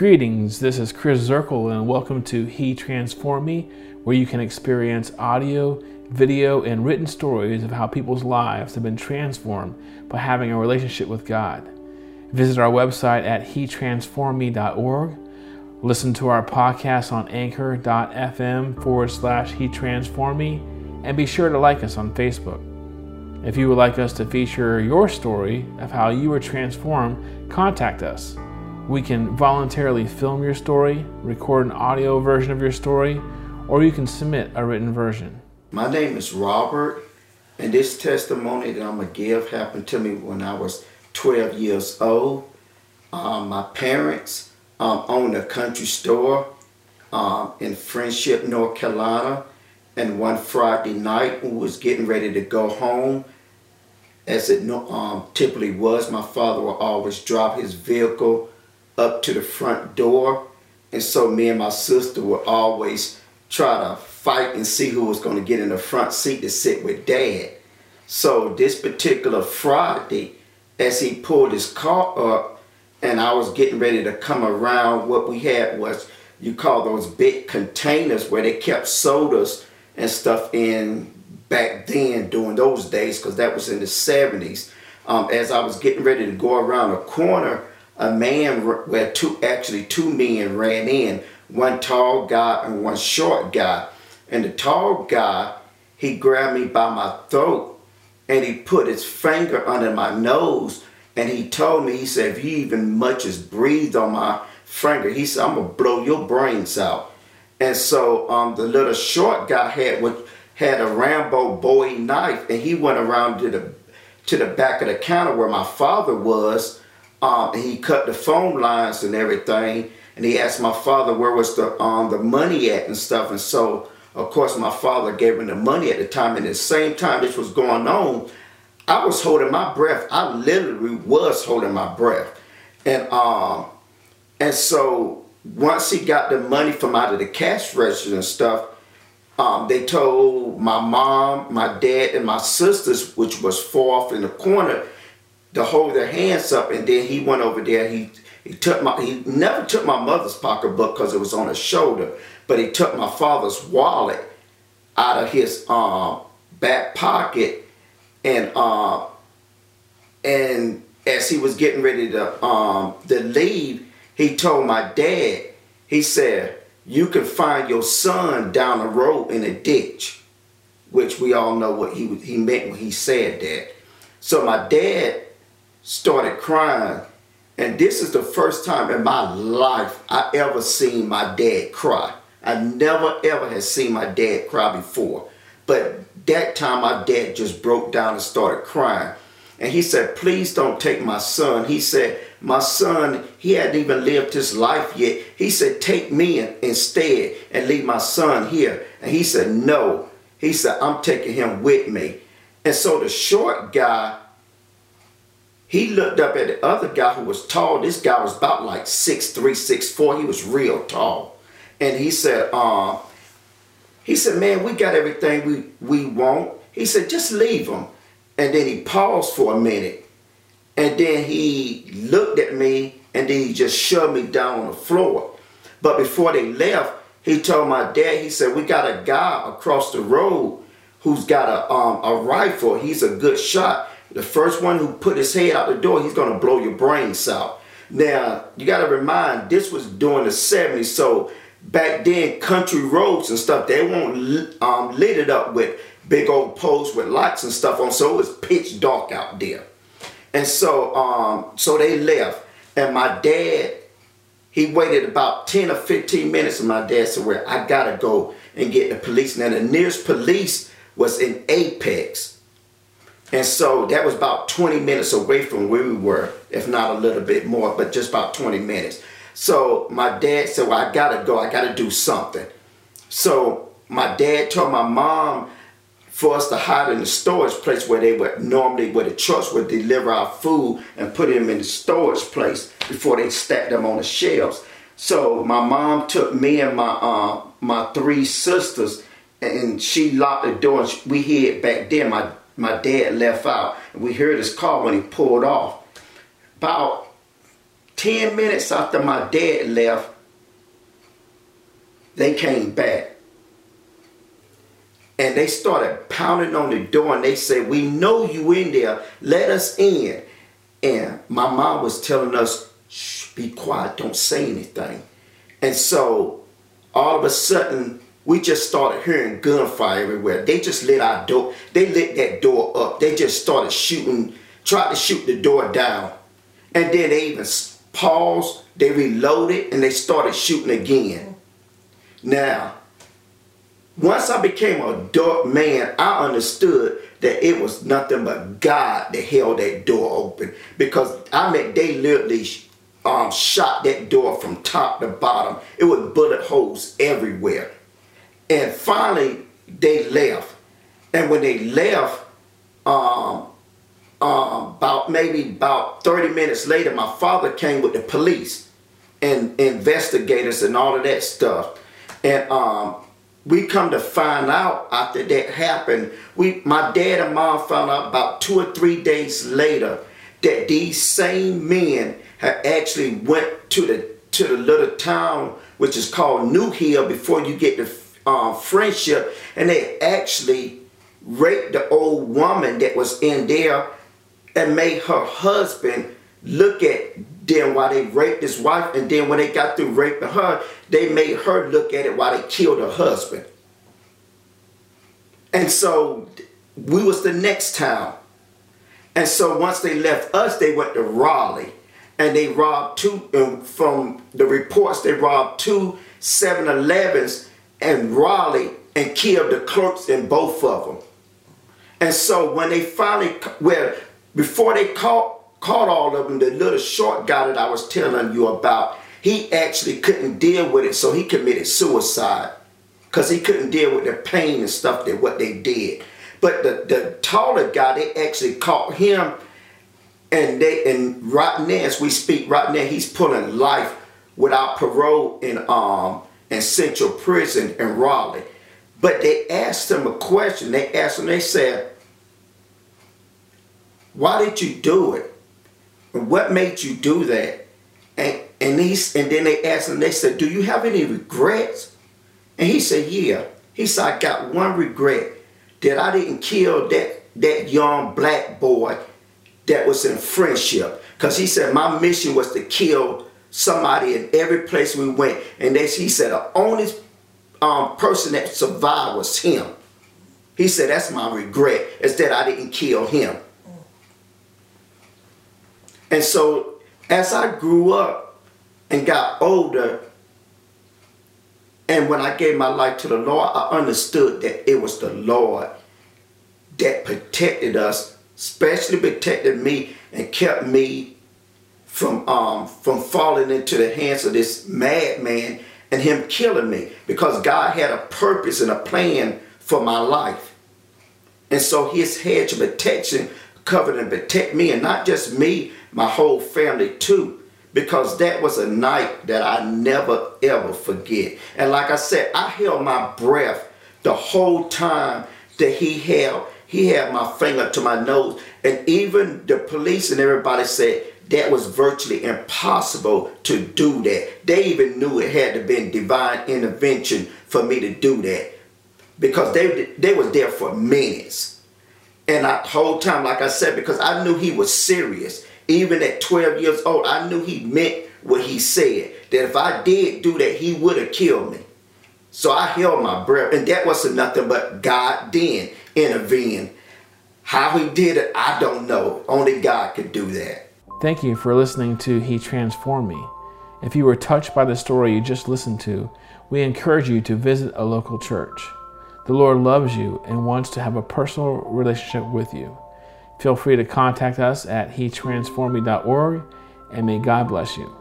Greetings, this is Chris Zirkle, and welcome to He Transformed Me, where you can experience audio, video, and written stories of how people's lives have been transformed by having a relationship with God. Visit our website at HeTransformedMe.org. Listen to our podcast on anchor.fm forward slash He Transformed Me, and be sure to like us on Facebook. If you would like us to feature your story of how you were transformed, contact us. We can voluntarily film your story, record an audio version of your story, or you can submit a written version. My name is Robert, and this testimony that I'm going to give happened to me when I was 12 years old. Um, my parents um, owned a country store um, in Friendship, North Carolina. And one Friday night, we was getting ready to go home. As it um, typically was, my father would always drop his vehicle up to the front door. And so me and my sister would always try to fight and see who was going to get in the front seat to sit with dad. So this particular Friday, as he pulled his car up and I was getting ready to come around, what we had was you call those big containers where they kept sodas and stuff in back then during those days because that was in the 70s. Um, as I was getting ready to go around a corner, a man, well, two actually two men ran in, one tall guy and one short guy. And the tall guy, he grabbed me by my throat and he put his finger under my nose and he told me, he said, if you even much as breathed on my finger, he said, I'm gonna blow your brains out. And so um, the little short guy had what had a Rambo Bowie knife and he went around to the to the back of the counter where my father was um, he cut the phone lines and everything. And he asked my father where was the um, the money at and stuff. And so, of course, my father gave him the money at the time. And at the same time this was going on, I was holding my breath. I literally was holding my breath. And um, and so once he got the money from out of the cash register and stuff, um, they told my mom, my dad, and my sisters, which was far off in the corner, to hold their hands up and then he went over there. He he took my he never took my mother's pocketbook because it was on his shoulder but he took my father's wallet out of his um, back pocket and uh, and as he was getting ready to um, to leave he told my dad he said you can find your son down the road in a ditch which we all know what he he meant when he said that. So my dad started crying. And this is the first time in my life I ever seen my dad cry. I never ever had seen my dad cry before. But that time my dad just broke down and started crying. And he said, please don't take my son. He said, my son, he hadn't even lived his life yet. He said, take me instead and leave my son here. And he said, no. He said, I'm taking him with me. And so the short guy he looked up at the other guy who was tall. This guy was about like six three, six four. He was real tall. And he said, uh, he said, man, we got everything we, we want. He said, just leave him. And then he paused for a minute. And then he looked at me and then he just shoved me down on the floor. But before they left, he told my dad, he said, we got a guy across the road who's got a, um, a rifle. He's a good shot. The first one who put his head out the door, he's to blow your brains out. Now, you got to remind, this was during the 70s, so back then, country roads and stuff, they won't um, lit it up with big old posts with lights and stuff on, so it was pitch dark out there. And so, um, so they left, and my dad, he waited about 10 or 15 minutes, and my dad said, well, I got to go and get the police. Now, the nearest police was in Apex. And so that was about 20 minutes away from where we were, if not a little bit more, but just about 20 minutes. So my dad said, Well, I gotta go, I gotta do something. So my dad told my mom for us to hide in the storage place where they would normally, where the trucks would deliver our food and put them in the storage place before they stacked them on the shelves. So my mom took me and my uh, my three sisters and she locked the door and we hid back there. My my dad left out. And we heard his car when he pulled off. About 10 minutes after my dad left, they came back. And they started pounding on the door and they said, We know you in there. Let us in. And my mom was telling us, Shh, be quiet, don't say anything. And so all of a sudden, we just started hearing gunfire everywhere. They just lit our door, they lit that door up. They just started shooting, tried to shoot the door down. And then they even paused, they reloaded, and they started shooting again. Now, once I became a adult man, I understood that it was nothing but God that held that door open. Because I mean, they literally um, shot that door from top to bottom. It was bullet holes everywhere. And finally, they left. And when they left, um, um, about maybe about 30 minutes later, my father came with the police and investigators and all of that stuff. And um, we come to find out after that happened, we my dad and mom found out about two or three days later that these same men had actually went to the to the little town which is called New Hill before you get to um, Friendship, and they actually raped the old woman that was in there and made her husband look at them while they raped his wife, and then when they got through raping her, they made her look at it while they killed her husband. And so we was the next town. And so once they left us, they went to Raleigh. And they robbed two, from the reports, they robbed two 7-Elevens in Raleigh and killed the clerks in both of them. And so when they finally, well, before they caught caught all of them, the little short guy that I was telling you about, he actually couldn't deal with it, so he committed suicide because he couldn't deal with the pain and stuff that what they did. But the, the taller guy, they actually caught him, and they and right now, as we speak, right now, he's pulling life without parole in um in Central Prison in Raleigh. But they asked him a question. They asked him, they said, why did you do it? What made you do that? And and he's and then they asked him, they said, Do you have any regrets? And he said, Yeah. He said, I got one regret that I didn't kill that that young black boy that was in friendship. Because he said my mission was to kill somebody in every place we went. And they, he said the only um, person that survived was him. He said that's my regret is that I didn't kill him. And so as I grew up and got older, and when I gave my life to the Lord, I understood that it was the Lord that protected us, especially protected me and kept me from um, from falling into the hands of this madman and him killing me because God had a purpose and a plan for my life. And so his hedge of protection covered and protect me and not just me, my whole family too. Because that was a night that I never ever forget. And like I said, I held my breath the whole time that he held he had my finger to my nose and even the police and everybody said that was virtually impossible to do that. They even knew it had to be divine intervention for me to do that because they they was there for minutes. And I whole time, like I said, because I knew he was serious. Even at 12 years old, I knew he meant what he said. That if I did do that, he would have killed me. So I held my breath, and that wasn't nothing but God then intervened. How he did it, I don't know. Only God could do that. Thank you for listening to He Transformed Me. If you were touched by the story you just listened to, we encourage you to visit a local church. The Lord loves you and wants to have a personal relationship with you. Feel free to contact us at hetransformedme.org and may God bless you.